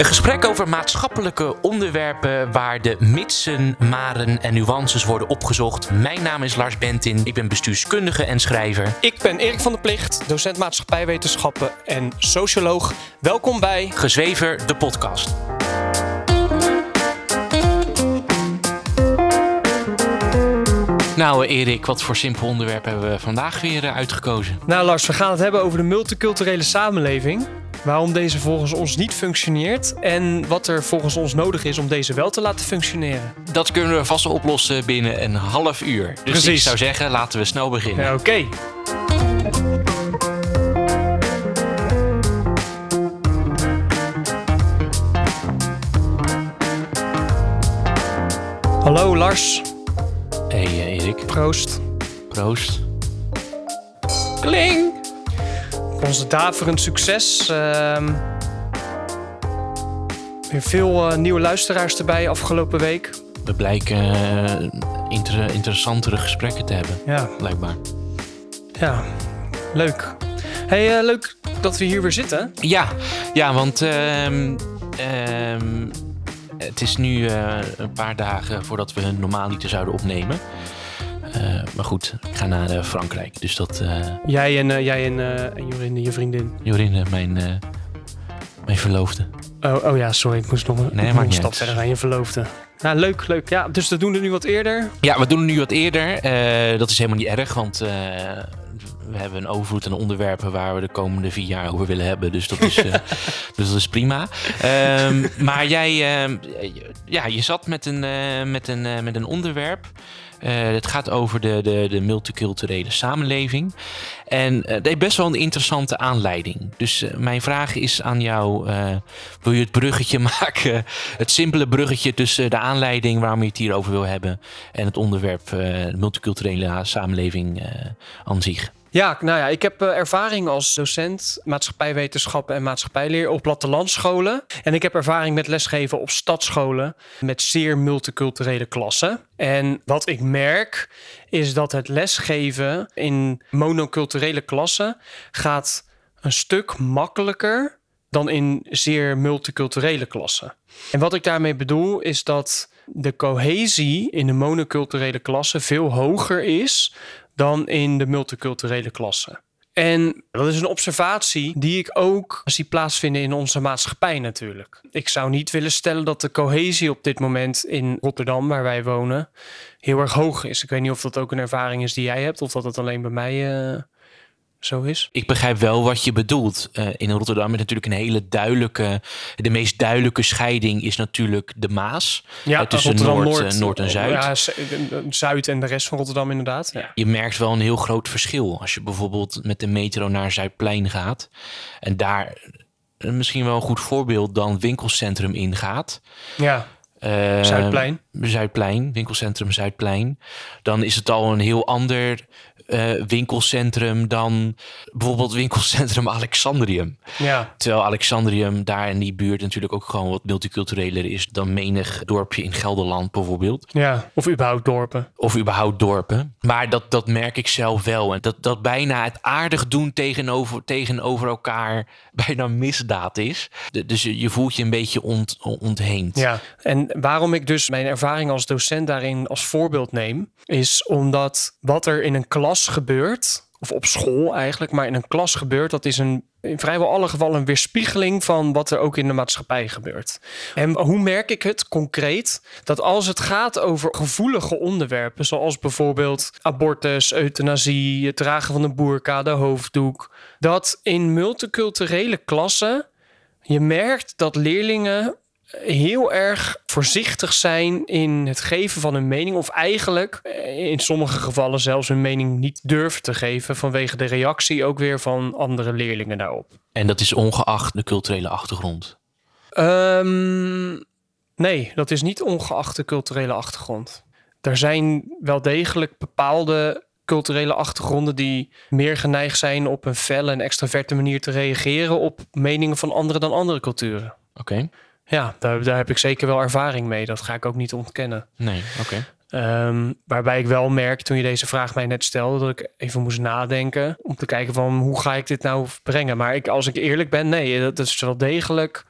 Een gesprek over maatschappelijke onderwerpen waar de mitsen, maren en nuances worden opgezocht. Mijn naam is Lars Bentin, ik ben bestuurskundige en schrijver. Ik ben Erik van der Plicht, docent maatschappijwetenschappen en socioloog. Welkom bij Gezwever, de podcast. Nou, Erik, wat voor simpel onderwerp hebben we vandaag weer eh, uitgekozen? Nou Lars, we gaan het hebben over de multiculturele samenleving. Waarom deze volgens ons niet functioneert en wat er volgens ons nodig is om deze wel te laten functioneren. Dat kunnen we vast oplossen binnen een half uur. Dus ik Precies. zou zeggen, laten we snel beginnen. Ja, Oké. Hallo Lars, Hey eh, Erik, proost. proost. Kling! Onze daverend succes. ehm weer veel eh, nieuwe luisteraars erbij afgelopen week. We blijken eh, inter- interessantere gesprekken te hebben, Ja, blijkbaar. ja. leuk. Hey, eh, leuk dat we hier weer zitten. Ja, ja want ehm, ehm, het is nu een paar dagen voordat we normaal niet zouden opnemen. Eh, maar goed, ik ga naar eh, Frankrijk. Dus dat, eh Jij en, jij en, en Jorinde, je vriendin. Jorinde, mijn, mijn verloofde. Oh, oh ja, sorry, ik moest nog een, Nee, een stap verder gaan. Je verloofde. Ja, leuk, leuk. Ja, dus we doen het nu wat eerder. Ja, we doen het nu wat eerder. Dat is helemaal niet erg, want we hebben een overvloed aan onderwerpen waar we de komende vier jaar over willen hebben. Dus dat is, dus dat is prima. Ehm, maar jij, ehm, ja, je zat met een, met een, met een onderwerp. Eh, het gaat over de, de, de multiculturele samenleving. En eh dat heeft best wel een interessante aanleiding. Dus eh, mijn vraag is aan jou: wil je het bruggetje maken? Het simpele bruggetje tussen de aanleiding waarom je het hierover wil hebben en het onderwerp de multiculturele samenleving aan zich. Ja, nou ja, ik heb eh, ervaring als docent maatschappijwetenschappen en maatschappijleer op plattelandsscholen. En ik heb ervaring met lesgeven op stadsscholen met zeer multiculturele klassen. En wat ik merk is dat het lesgeven in monoculturele klassen gaat een stuk makkelijker dan in zeer multiculturele klassen. En wat ik daarmee bedoel is dat de cohesie in de monoculturele klassen veel hoger is dan in de multiculturele klassen. En dat is een observatie die ik ook zie plaatsvinden in onze maatschappij natuurlijk. Ik zou niet willen stellen dat de cohesie op dit moment in Rotterdam, waar wij wonen, heel erg hoog is. Ik weet niet of dat ook een ervaring is die jij hebt of dat het alleen bij mij eh, zo is. Ik begrijp wel wat je bedoelt. Eh, in Rotterdam is natuurlijk een hele duidelijke. De meest duidelijke scheiding is natuurlijk de Maas. Ja, Eh, tussen Noord, eh, Noord en Zuid. Ja, Z- Zuid en de rest van Rotterdam inderdaad. Ja. Je merkt wel een heel groot verschil als je bijvoorbeeld met de metro naar Zuidplein gaat en daar eh, misschien wel een goed voorbeeld dan winkelcentrum ingaat. ja, Eh, Zuidplein. Zuidplein, winkelcentrum Zuidplein. Dan is het al een heel ander eh, winkelcentrum dan bijvoorbeeld winkelcentrum Alexandrium. Ja, Terwijl Alexandrium daar in die buurt natuurlijk ook gewoon wat multicultureler is dan menig dorpje in Gelderland bijvoorbeeld. ja. Of überhaupt dorpen. Of überhaupt dorpen. Maar dat, dat merk ik zelf wel. En dat, dat bijna het aardig doen tegenover, tegenover elkaar bijna misdaad is. De- dus je, je voelt je een beetje ont, ontheemd. Ja, en waarom ik dus mijn ervaring als docent daarin als voorbeeld neem, is omdat wat er in een klas gebeurt, of op school eigenlijk, maar in een klas gebeurt, dat is een, in vrijwel alle gevallen een weerspiegeling van wat er ook in de maatschappij gebeurt. En hoe merk ik het concreet? Dat als het gaat over gevoelige onderwerpen, zoals bijvoorbeeld abortus, euthanasie, het dragen van de boerka, de hoofddoek, dat in multiculturele klassen je merkt dat leerlingen heel erg voorzichtig zijn in het geven van hun mening. Of eigenlijk eh, in sommige gevallen zelfs hun mening niet durven te geven. Vanwege de reactie ook weer van andere leerlingen daarop. En dat is ongeacht de culturele achtergrond. Ehm, nee, dat is niet ongeacht de culturele achtergrond. Er zijn wel degelijk bepaalde culturele achtergronden die meer geneigd zijn op een felle en extraverte manier te reageren op meningen van anderen dan andere culturen. Oké? Ja, daar, daar heb ik zeker wel ervaring mee. Dat ga ik ook niet ontkennen. Nee, oké. Ehm, waarbij ik wel merk toen je deze vraag mij net stelde, dat ik even moest nadenken om te kijken van hoe ga ik dit nou brengen. Maar ik, als ik eerlijk ben, nee, dat is wel degelijk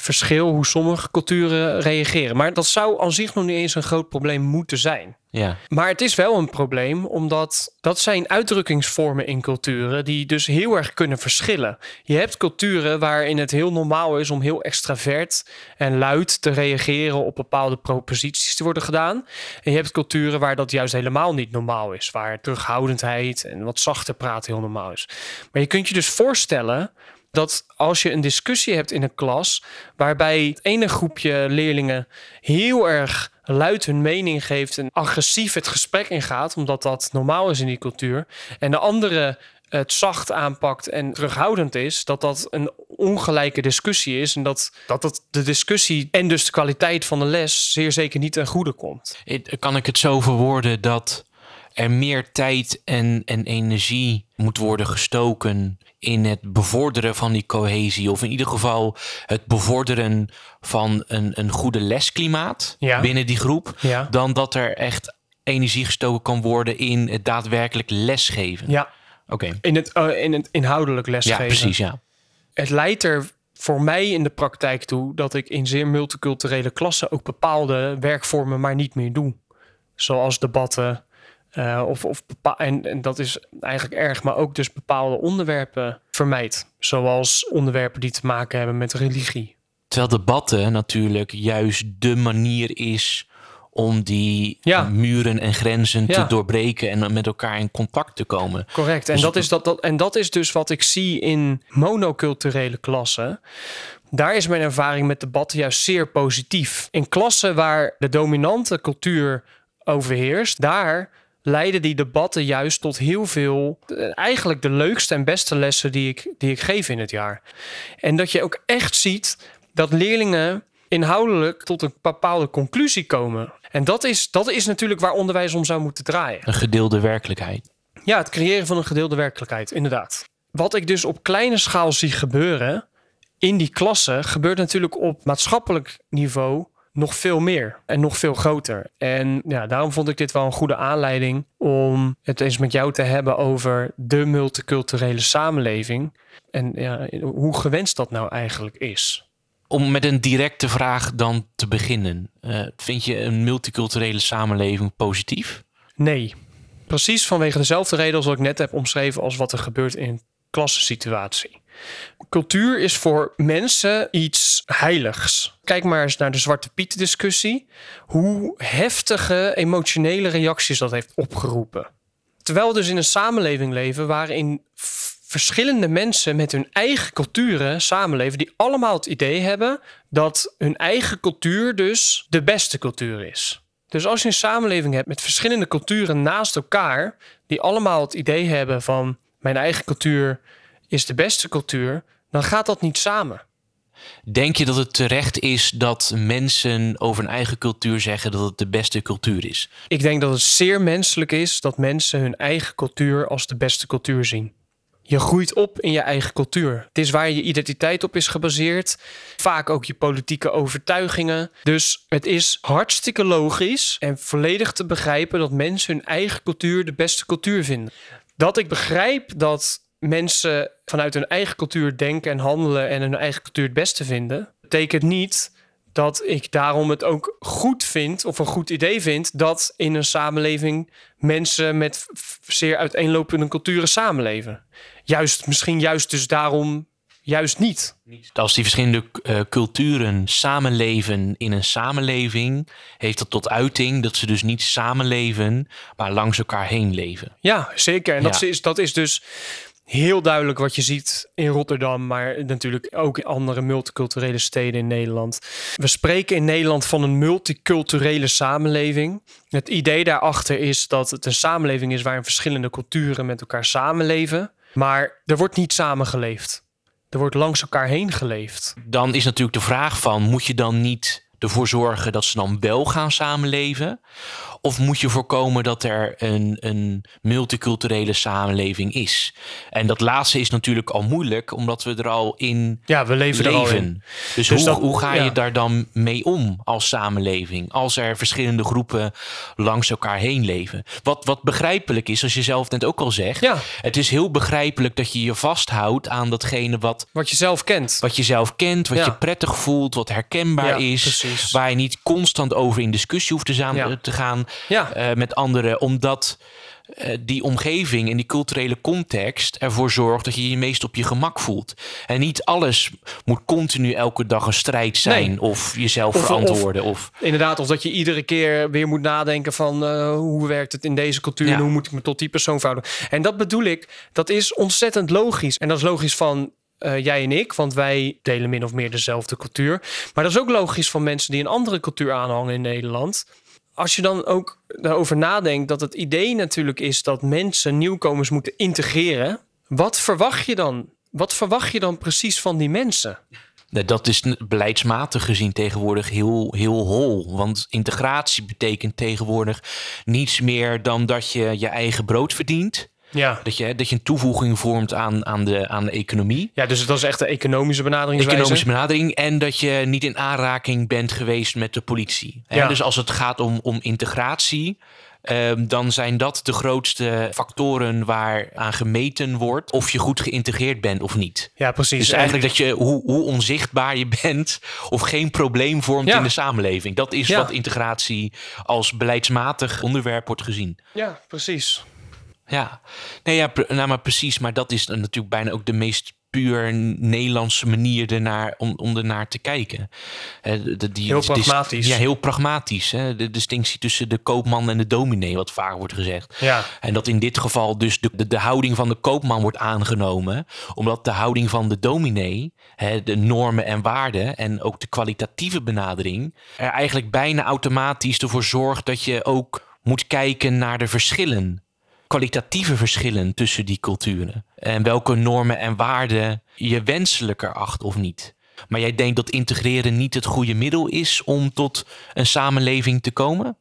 verschil hoe sommige culturen reageren. Maar dat zou aan zich nog niet eens een groot probleem moeten zijn. Ja. Maar het is wel een probleem, omdat dat zijn uitdrukkingsvormen in culturen die dus heel erg kunnen verschillen. Je hebt culturen waarin het heel normaal is om heel extravert en luid te reageren op bepaalde proposities die worden gedaan. En je hebt culturen waar dat juist helemaal niet normaal is, waar terughoudendheid en wat zachter praten heel normaal is. Maar je kunt je dus voorstellen dat als je een discussie hebt in een klas, waarbij het ene groepje leerlingen heel erg luid hun mening geeft en agressief het gesprek ingaat, omdat dat normaal is in die cultuur, en de andere het zacht aanpakt en terughoudend is, dat dat een ongelijke discussie is en dat dat, dat de discussie en dus de kwaliteit van de les zeer zeker niet ten goede komt. Kan ik het zo verwoorden dat er meer tijd en, en energie moet worden gestoken in het bevorderen van die cohesie. Of in ieder geval het bevorderen van een, een goede lesklimaat Ja. binnen die groep. Ja. Dan dat er echt energie gestoken kan worden in het daadwerkelijk lesgeven. Ja, Oké. in het, eh, in het inhoudelijk Ja, lesgeven. precies. Ja. Het leidt er voor mij in de praktijk toe dat ik in zeer multiculturele klassen ook bepaalde werkvormen maar niet meer doe. Zoals debatten. Eh, of, of en, en dat is eigenlijk erg, maar ook dus bepaalde onderwerpen vermijd. Zoals onderwerpen die te maken hebben met religie. Terwijl debatten natuurlijk juist de manier is om die Ja. muren en grenzen Ja. te doorbreken en met elkaar in contact te komen. Correct. En, Dus dat is dat, dat, en dat is dus wat ik zie in monoculturele klassen. Daar is mijn ervaring met debatten juist zeer positief. In klassen waar de dominante cultuur overheerst, daar leiden die debatten juist tot heel veel, eh, eigenlijk de leukste en beste lessen die ik, die ik geef in het jaar. En dat je ook echt ziet dat leerlingen inhoudelijk tot een bepaalde conclusie komen. En dat is, dat is natuurlijk waar onderwijs om zou moeten draaien. Een gedeelde werkelijkheid. Ja, het creëren van een gedeelde werkelijkheid, inderdaad. Wat ik dus op kleine schaal zie gebeuren in die klassen, gebeurt natuurlijk op maatschappelijk niveau nog veel meer en nog veel groter. En ja, daarom vond ik dit wel een goede aanleiding om het eens met jou te hebben over de multiculturele samenleving. En ja, hoe gewenst dat nou eigenlijk is. Om met een directe vraag dan te beginnen. Eh, vind je een multiculturele samenleving positief? Nee, precies vanwege dezelfde reden als wat ik net heb omschreven als wat er gebeurt in een klassensituatie. Cultuur is voor mensen iets heiligs. Kijk maar eens naar de Zwarte Piet discussie. Hoe heftige emotionele reacties dat heeft opgeroepen. Terwijl we dus in een samenleving leven waarin verschillende mensen met hun eigen culturen samenleven, die allemaal het idee hebben dat hun eigen cultuur dus de beste cultuur is. Dus als je een samenleving hebt met verschillende culturen naast elkaar, die allemaal het idee hebben van mijn eigen cultuur is de beste cultuur, dan gaat dat niet samen. Denk je dat het terecht is dat mensen over hun eigen cultuur zeggen dat het de beste cultuur is? Ik denk dat het zeer menselijk is dat mensen hun eigen cultuur als de beste cultuur zien. Je groeit op in je eigen cultuur. Het is waar je identiteit op is gebaseerd. Vaak ook je politieke overtuigingen. Dus het is hartstikke logisch en volledig te begrijpen dat mensen hun eigen cultuur de beste cultuur vinden. Dat ik begrijp dat mensen vanuit hun eigen cultuur denken en handelen en hun eigen cultuur het beste vinden, betekent niet dat ik daarom het ook goed vind of een goed idee vind dat in een samenleving mensen met zeer uiteenlopende culturen samenleven. Juist, misschien juist dus daarom juist niet. Als die verschillende eh, culturen samenleven in een samenleving, heeft dat tot uiting dat ze dus niet samenleven, maar langs elkaar heen leven. Ja, zeker. En dat, is, dat is dus heel duidelijk wat je ziet in Rotterdam, maar natuurlijk ook in andere multiculturele steden in Nederland. We spreken in Nederland van een multiculturele samenleving. Het idee daarachter is dat het een samenleving is waarin verschillende culturen met elkaar samenleven. Maar er wordt niet samengeleefd. Er wordt langs elkaar heen geleefd. Dan is natuurlijk de vraag van, moet je dan niet ervoor zorgen dat ze dan wel gaan samenleven? Of moet je voorkomen dat er een, een multiculturele samenleving is? En dat laatste is natuurlijk al moeilijk, omdat we er al in Ja, we leven, er al in. Dus, Dus hoe, dat- hoe ga je daar dan mee om als samenleving? Als er verschillende groepen langs elkaar heen leven. Wat, wat begrijpelijk is, als je zelf net ook al zegt. Ja. Het is heel begrijpelijk dat je je vasthoudt aan datgene wat, Wat je zelf kent. wat je zelf kent, wat Ja. je prettig voelt, wat herkenbaar is. precies. Waar je niet constant over in discussie hoeft te, Ja. te gaan Ja. eh, met anderen. Omdat eh, die omgeving en die culturele context ervoor zorgt dat je je meest op je gemak voelt. En niet alles moet continu elke dag een strijd zijn Nee. of jezelf Of- verantwoorden. Of, Inderdaad, of dat je iedere keer weer moet nadenken van eh, hoe werkt het in deze cultuur Ja. en hoe moet ik me tot die persoon verhouden. En dat bedoel ik, dat is ontzettend logisch. En dat is logisch van eh, jij en ik, want wij delen min of meer dezelfde cultuur. Maar dat is ook logisch van mensen die een andere cultuur aanhangen in Nederland. Als je dan ook daarover nadenkt dat het idee natuurlijk is dat mensen nieuwkomers moeten integreren, wat verwacht je dan? Wat verwacht je dan precies van die mensen? Nou, dat is beleidsmatig gezien tegenwoordig heel, heel hol. Want integratie betekent tegenwoordig niets meer dan dat je je eigen brood verdient. Ja. Dat je, dat je een toevoeging vormt aan, aan, de, aan de economie. Ja, dus dat is echt de economische benaderingswijze. Economische benadering. En dat je niet in aanraking bent geweest met de politie. Hè, Ja. Dus als het gaat om, om integratie. ehm, dan zijn dat de grootste factoren waar aan gemeten wordt of je goed geïntegreerd bent of niet. Ja, precies. Dus En- eigenlijk dat je hoe, hoe onzichtbaar je bent of geen probleem vormt Ja. in de samenleving. Dat is Ja. wat integratie als beleidsmatig onderwerp wordt gezien. Ja, precies. Ja, nee, ja nou, maar precies. Maar dat is natuurlijk bijna ook de meest puur Nederlandse manier ernaar, om, om ernaar te kijken. De- die, Heel dis- pragmatisch. Ja, heel pragmatisch. De distinctie tussen de koopman en de dominee, wat vaak wordt gezegd. Ja. En dat in dit geval dus de, de, de houding van de koopman wordt aangenomen. Omdat de houding van de dominee, de normen en waarden en ook de kwalitatieve benadering, er eigenlijk bijna automatisch ervoor zorgt dat je ook moet kijken naar de verschillen. Kwalitatieve verschillen tussen die culturen. En welke normen en waarden je wenselijker acht of niet. Maar jij denkt dat integreren niet het goede middel is om tot een samenleving te komen?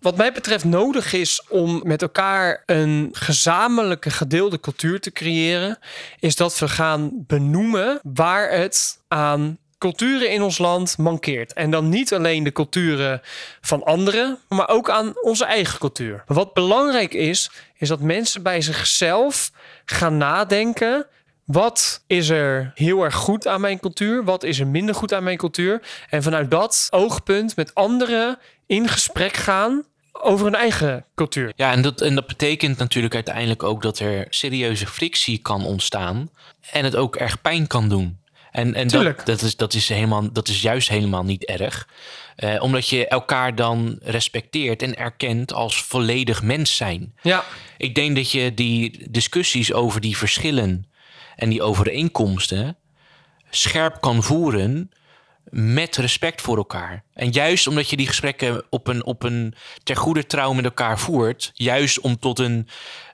Wat mij betreft nodig is om met elkaar een gezamenlijke gedeelde cultuur te creëren, is dat we gaan benoemen waar het aan culturen in ons land mankeert. En dan niet alleen de culturen van anderen, maar ook aan onze eigen cultuur. Wat belangrijk is, is dat mensen bij zichzelf gaan nadenken. Wat is er heel erg goed aan mijn cultuur? Wat is er minder goed aan mijn cultuur? En vanuit dat oogpunt met anderen in gesprek gaan over hun eigen cultuur. Ja, en dat, en dat betekent natuurlijk uiteindelijk ook dat er serieuze frictie kan ontstaan. En het ook erg pijn kan doen. En, en dat, dat, is, dat, is helemaal, dat is juist helemaal niet erg. Eh, omdat je elkaar dan respecteert en erkent als volledig mens zijn. Ja, Ik denk dat je die discussies over die verschillen en die overeenkomsten scherp kan voeren met respect voor elkaar. En juist omdat je die gesprekken op een, op een ter goede trouw met elkaar voert, juist om tot een,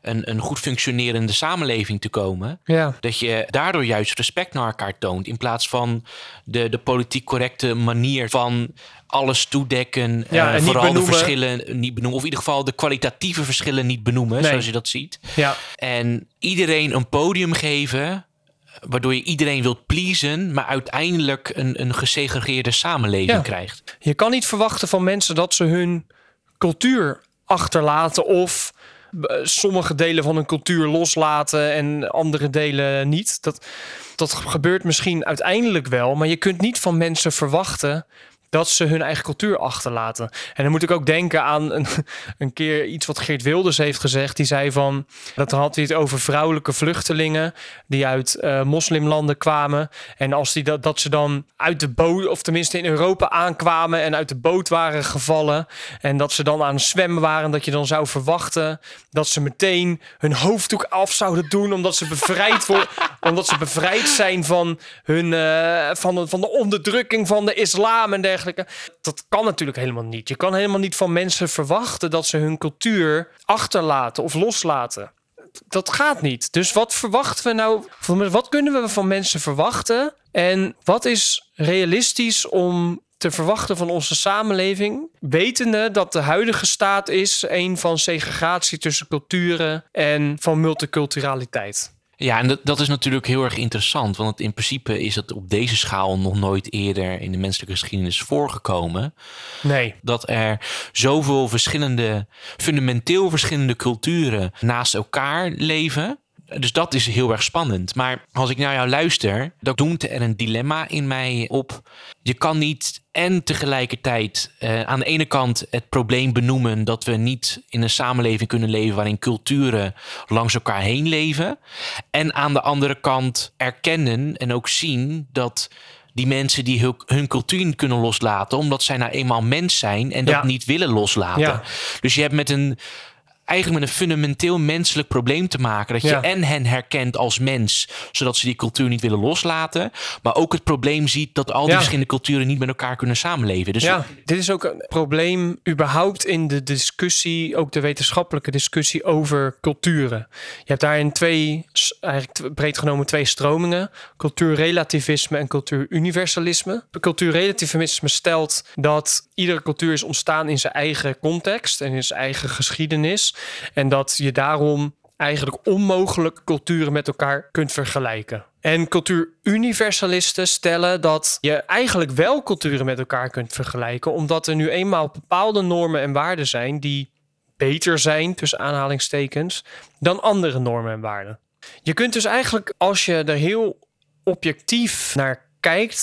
een, een goed functionerende samenleving te komen, ja. dat je daardoor juist respect naar elkaar toont. In plaats van de, de politiek correcte manier van alles toedekken. Ja, eh, en vooral de verschillen niet benoemen. Of in ieder geval de kwalitatieve verschillen niet benoemen, Nee. zoals je dat ziet. ja. En iedereen een podium geven. Waardoor je iedereen wilt pleasen, maar uiteindelijk een, een gesegregeerde samenleving Ja. krijgt. Je kan niet verwachten van mensen dat ze hun cultuur achterlaten of sommige delen van hun cultuur loslaten en andere delen niet. Dat, dat gebeurt misschien uiteindelijk wel, maar je kunt niet van mensen verwachten dat ze hun eigen cultuur achterlaten. En dan moet ik ook denken aan een, een keer iets wat Geert Wilders heeft gezegd. Die zei van, dat had hij het over vrouwelijke vluchtelingen die uit eh, moslimlanden kwamen. En als die dat, dat ze dan uit de boot, of tenminste in Europa aankwamen en uit de boot waren gevallen. En dat ze dan aan het zwemmen waren. Dat je dan zou verwachten dat ze meteen hun hoofddoek af zouden doen. Omdat ze bevrijd, worden, omdat ze bevrijd zijn van, hun, eh, van, de, van de onderdrukking van de islam en dergelijke. Dat kan natuurlijk helemaal niet. Je kan helemaal niet van mensen verwachten dat ze hun cultuur achterlaten of loslaten dat gaat niet. Dus wat verwachten we nou? Wat kunnen we van mensen verwachten? En wat is realistisch om te verwachten van onze samenleving, wetende dat de huidige staat is een van segregatie tussen culturen en van multiculturaliteit. Ja, en dat, dat is natuurlijk heel erg interessant. Want in principe is het op deze schaal nog nooit eerder in de menselijke geschiedenis voorgekomen. Nee. Dat er zoveel verschillende, fundamenteel verschillende culturen naast elkaar leven. Dus dat is heel erg spannend. Maar als ik naar jou luister, dan doemt er een dilemma in mij op. Je kan niet en tegelijkertijd uh, aan de ene kant het probleem benoemen dat we niet in een samenleving kunnen leven waarin culturen langs elkaar heen leven. En aan de andere kant erkennen en ook zien dat die mensen die hun, cultuur niet kunnen loslaten, omdat zij nou eenmaal mens zijn en dat Ja. niet willen loslaten. Ja. Dus je hebt met een eigenlijk met een fundamenteel menselijk probleem te maken. Dat je Ja. en hen herkent als mens, zodat ze die cultuur niet willen loslaten. Maar ook het probleem ziet dat al die Ja. verschillende culturen niet met elkaar kunnen samenleven. Dus Ja, dit is ook een probleem überhaupt in de discussie, ook de wetenschappelijke discussie over culturen. Je hebt daarin twee, eigenlijk breed genomen twee stromingen: cultuurrelativisme en cultuuruniversalisme. Cultuurrelativisme stelt dat iedere cultuur is ontstaan in zijn eigen context en in zijn eigen geschiedenis. En dat je daarom eigenlijk onmogelijk culturen met elkaar kunt vergelijken. En cultuuruniversalisten stellen dat je eigenlijk wel culturen met elkaar kunt vergelijken, omdat er nu eenmaal bepaalde normen en waarden zijn die beter zijn, tussen aanhalingstekens, dan andere normen en waarden. Je kunt dus eigenlijk, als je er heel objectief naar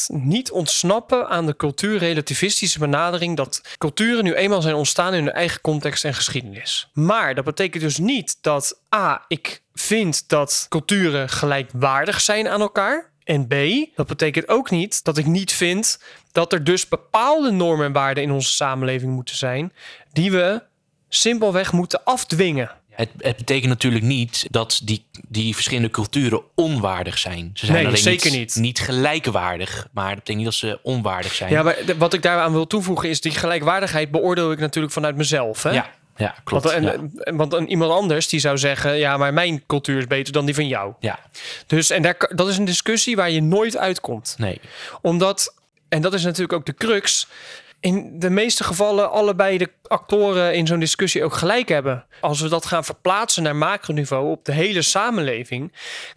niet ontsnappen aan de cultuurrelativistische benadering dat culturen nu eenmaal zijn ontstaan in hun eigen context en geschiedenis. Maar dat betekent dus niet dat A, ik vind dat culturen gelijkwaardig zijn aan elkaar. En B, dat betekent ook niet dat ik niet vind dat er dus bepaalde normen en waarden in onze samenleving moeten zijn die we simpelweg moeten afdwingen. Het, het betekent natuurlijk niet dat die, die verschillende culturen onwaardig zijn. Ze zijn Nee, alleen zeker niet, niet. niet gelijkwaardig, maar dat betekent niet dat ze onwaardig zijn. Ja, maar wat ik daaraan wil toevoegen is die gelijkwaardigheid beoordeel ik natuurlijk vanuit mezelf. Hè? ja, ja, klopt. Want, en, ja. want een, iemand anders die zou zeggen, ja, maar mijn cultuur is beter dan die van jou. ja, Dus en daar, dat is een discussie waar je nooit uitkomt. nee. Omdat, en dat is natuurlijk ook de crux, in de meeste gevallen allebei de actoren in zo'n discussie ook gelijk hebben. Als we dat gaan verplaatsen naar macroniveau op de hele samenleving,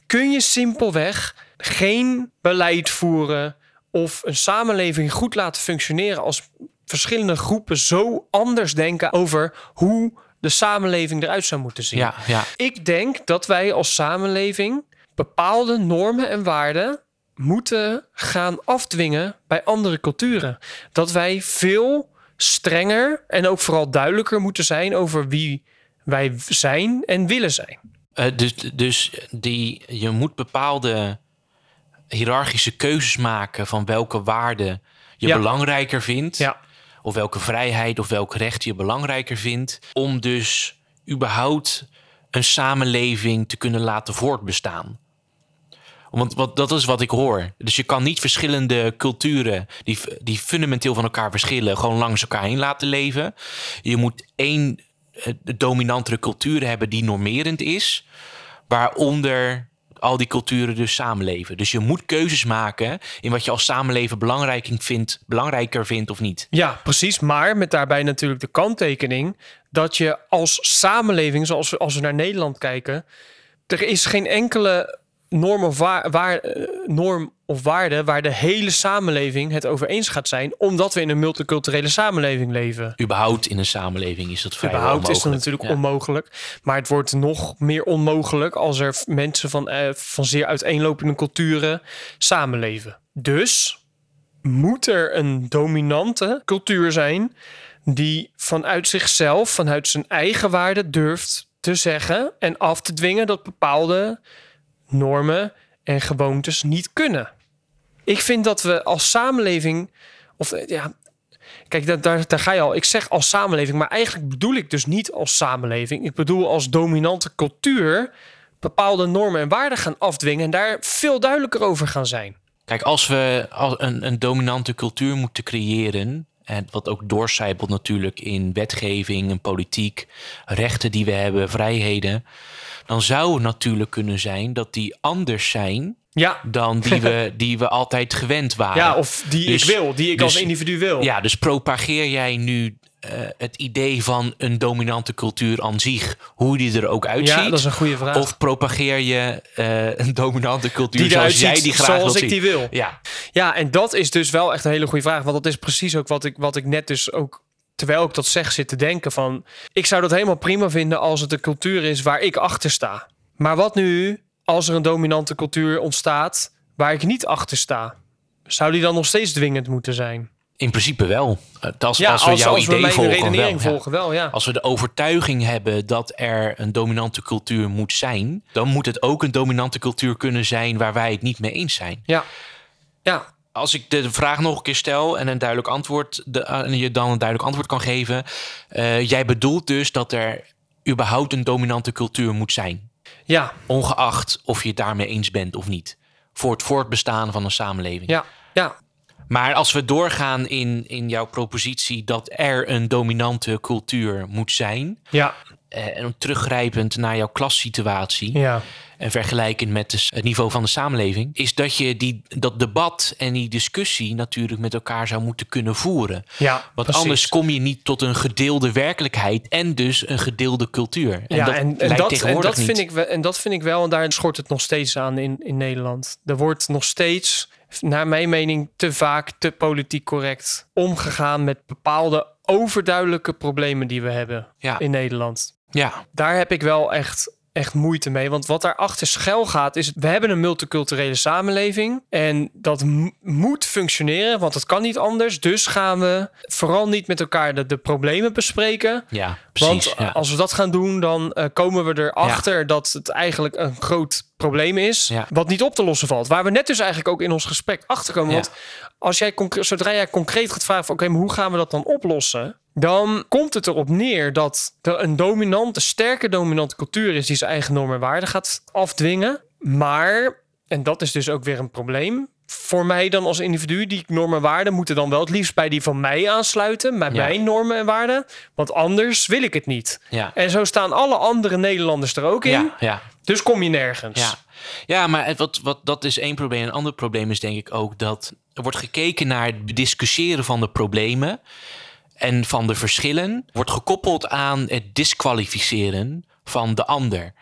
kun je simpelweg geen beleid voeren of een samenleving goed laten functioneren als verschillende groepen zo anders denken over hoe de samenleving eruit zou moeten zien. Ja, ja. Ik denk dat wij als samenleving bepaalde normen en waarden moeten gaan afdwingen bij andere culturen. Dat wij veel strenger en ook vooral duidelijker moeten zijn over wie wij zijn en willen zijn. Eh, dus dus die, je moet bepaalde hiërarchische keuzes maken van welke waarden je Ja. belangrijker vindt. Ja, Of welke vrijheid of welk recht je belangrijker vindt. Om dus überhaupt een samenleving te kunnen laten voortbestaan. Want wat, dat is wat ik hoor. Dus je kan niet verschillende culturen die, die fundamenteel van elkaar verschillen, gewoon langs elkaar heen laten leven. Je moet één eh, dominantere cultuur hebben die normerend is, waaronder al die culturen dus samenleven. Dus je moet keuzes maken in wat je als samenleven belangrijk vindt, belangrijker vindt of niet. ja, precies. Maar met daarbij natuurlijk de kanttekening dat je als samenleving, zoals we, als we naar Nederland kijken, er is geen enkele norm of, waar, waar, eh, norm of waarde waar de hele samenleving het over eens gaat zijn, omdat we in een multiculturele samenleving leven. Überhaupt in een samenleving is dat vrijwel Überhaupt is het onmogelijk. natuurlijk Ja. onmogelijk. Maar het wordt nog meer onmogelijk als er mensen van, eh, van zeer uiteenlopende culturen samenleven. Dus moet er een dominante cultuur zijn die vanuit zichzelf, vanuit zijn eigen waarde durft te zeggen en af te dwingen dat bepaalde normen en gewoontes niet kunnen. Ik vind dat we als samenleving, of eh, ja, Kijk, daar, daar, ga je al. Ik zeg als samenleving, maar eigenlijk bedoel ik dus niet als samenleving. Ik bedoel als dominante cultuur bepaalde normen en waarden gaan afdwingen en daar veel duidelijker over gaan zijn. Kijk, als we een, een dominante cultuur moeten creëren, en wat ook doorcijpelt natuurlijk in wetgeving en politiek, rechten die we hebben, vrijheden, dan zou het natuurlijk kunnen zijn dat die anders zijn Ja, dan die we, die we altijd gewend waren. ja of die Dus- ik wil, die ik als dus- individu wil. Ja, dus propageer jij nu eh, het idee van een dominante cultuur aan zich, hoe die er ook uitziet? Ja, dat is een goede vraag. Of propageer je eh, een dominante cultuur die zoals jij die graag zoals wilt ik zien? die wil. Ja, Ja, en dat is dus wel echt een hele goede vraag. Want dat is precies ook wat ik, wat ik net dus ook... Terwijl ik dat zeg, zit te denken van... Ik zou dat helemaal prima vinden als het een cultuur is waar ik achter sta. Maar wat nu als er een dominante cultuur ontstaat waar ik niet achter sta? Zou die dan nog steeds dwingend moeten zijn? in principe wel. Als, Ja, als we jouw als idee volgen, redenering wel, ja. volgen, wel, ja. Als we de overtuiging hebben dat er een dominante cultuur moet zijn, dan moet het ook een dominante cultuur kunnen zijn waar wij het niet mee eens zijn. Ja, ja, Als ik de vraag nog een keer stel en een duidelijk antwoord, de, en je dan een duidelijk antwoord kan geven, eh, jij bedoelt dus dat er überhaupt een dominante cultuur moet zijn, ja, ongeacht of je het daarmee eens bent of niet, voor het voortbestaan van een samenleving. ja, ja. Maar als we doorgaan in, in jouw propositie dat er een dominante cultuur moet zijn, Ja, en teruggrijpend naar jouw klassituatie ja, en vergelijkend met het niveau van de samenleving, is dat je die, dat debat en die discussie natuurlijk met elkaar zou moeten kunnen voeren. ja. Want precies. anders kom je niet tot een gedeelde werkelijkheid en dus een gedeelde cultuur. En ja, dat en, dat, en, dat vind ik, wel- en dat vind ik wel, en daar schort het nog steeds aan in, in Nederland. Er wordt nog steeds, naar mijn mening, te vaak te politiek correct omgegaan met bepaalde overduidelijke problemen die we hebben Ja. in Nederland. Ja, Daar heb ik wel echt, echt moeite mee. Want wat daarachter schuil gaat, is... we hebben een multiculturele samenleving. En dat moet functioneren, want het kan niet anders. Dus gaan we vooral niet met elkaar de, de problemen bespreken. ja precies. Want ja. als we dat gaan doen, dan eh, komen we erachter dat het eigenlijk een groot probleem is. Ja. Wat niet op te lossen valt. Waar we net dus eigenlijk ook in ons gesprek achter komen. Ja. Want als jij zodra jij concreet gaat vragen: van, oké, maar hoe gaan we dat dan oplossen? Dan komt het erop neer dat er een dominante, sterke dominante cultuur is die zijn eigen normen en waarden gaat afdwingen. Maar, en dat is dus ook weer een probleem. Voor mij dan als individu, die normen en waarden moeten dan wel het liefst bij die van mij aansluiten. Bij Ja. mijn normen en waarden. Want anders wil ik het niet. ja. En zo staan alle andere Nederlanders er ook in. Ja, ja. Dus kom je nergens. Ja, ja maar wat, wat, dat is één probleem. Een ander probleem is denk ik ook dat er wordt gekeken naar het bediscussiëren van de problemen en van de verschillen. Wordt gekoppeld aan het disqualificeren van de ander.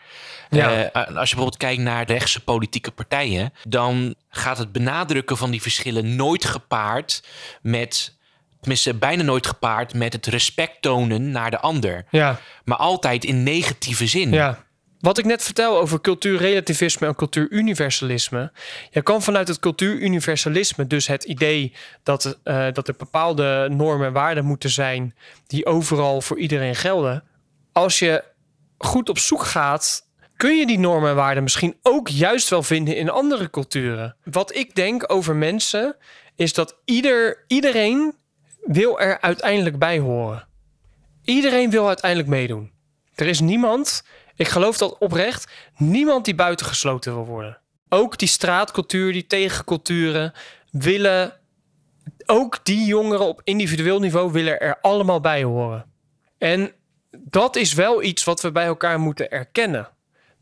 Ja. Eh, als je bijvoorbeeld kijkt naar de rechtse politieke partijen, dan gaat het benadrukken van die verschillen nooit gepaard met. Tenminste, bijna nooit gepaard met het respect tonen naar de ander. Ja, Maar altijd in negatieve zin. ja. Wat ik net vertel over cultuurrelativisme en cultuuruniversalisme. Je kan vanuit het cultuuruniversalisme, dus het idee dat, eh, dat er bepaalde normen en waarden moeten zijn die overal voor iedereen gelden. Als je goed op zoek gaat, kun je die normen en waarden misschien ook juist wel vinden in andere culturen. Wat ik denk over mensen is dat ieder, iedereen wil er uiteindelijk bij horen. Iedereen wil uiteindelijk meedoen. Er is niemand, ik geloof dat oprecht, niemand die buitengesloten wil worden. Ook die straatcultuur, die tegenculturen willen, ook die jongeren op individueel niveau willen er allemaal bij horen. En dat is wel iets wat we bij elkaar moeten erkennen.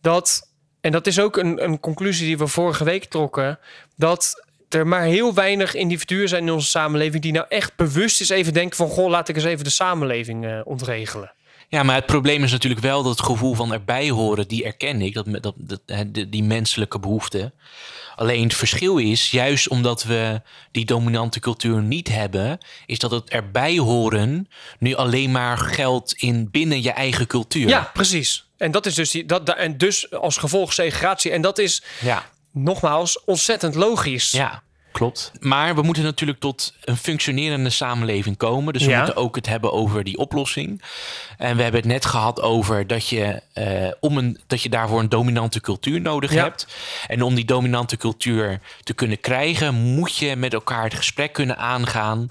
Dat, en dat is ook een, een conclusie die we vorige week trokken, dat er maar heel weinig individuen zijn in onze samenleving die nou echt bewust is even denken van, goh, laat ik eens even de samenleving eh, ontregelen. Ja, maar het probleem is natuurlijk wel dat het gevoel van erbij horen, die erken ik, dat, dat, dat, die, menselijke behoefte. Alleen het verschil is, juist omdat we die dominante cultuur niet hebben, is dat het erbij horen nu alleen maar geldt in binnen je eigen cultuur. Ja, precies. En dat is dus die, dat, da- en dus als gevolg segregatie. En dat is ja, nogmaals ontzettend logisch. ja. Klopt. Maar we moeten natuurlijk tot een functionerende samenleving komen. Dus we Ja. moeten ook het hebben over die oplossing. En we hebben het net gehad over dat je, eh, om een, dat je daarvoor een dominante cultuur nodig Ja. hebt. En om die dominante cultuur te kunnen krijgen, moet je met elkaar het gesprek kunnen aangaan.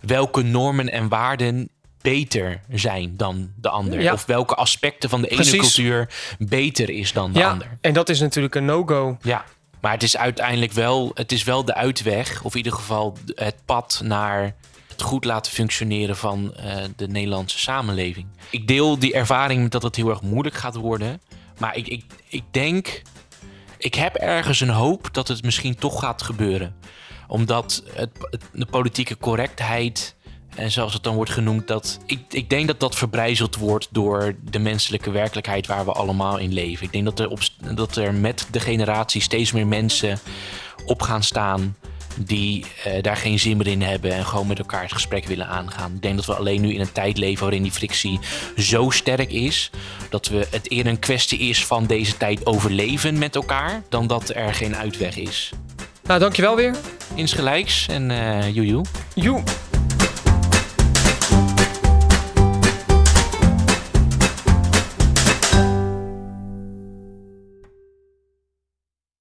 Welke normen en waarden beter zijn dan de ander. Ja. Of welke aspecten van de ene Precies. cultuur beter is dan de ander. en dat is natuurlijk een no-go. Ja, maar het is uiteindelijk wel, het is wel de uitweg, of in ieder geval het pad naar het goed laten functioneren van eh, de Nederlandse samenleving. Ik deel die ervaring dat het heel erg moeilijk gaat worden, maar ik, ik, ik denk. ik heb ergens een hoop dat het misschien toch gaat gebeuren. Omdat het, de politieke correctheid, en zoals het dan wordt genoemd, dat, ik, ik denk dat dat verbrijzeld wordt door de menselijke werkelijkheid waar we allemaal in leven. Ik denk dat er, op, dat er met de generatie steeds meer mensen op gaan staan die eh, daar geen zin meer in hebben en gewoon met elkaar het gesprek willen aangaan. Ik denk dat we alleen nu in een tijd leven waarin die frictie zo sterk is dat we het eerder een kwestie is van deze tijd overleven met elkaar dan dat er geen uitweg is. Nou, dankjewel weer. Insgelijks en eh joejoe. Joe.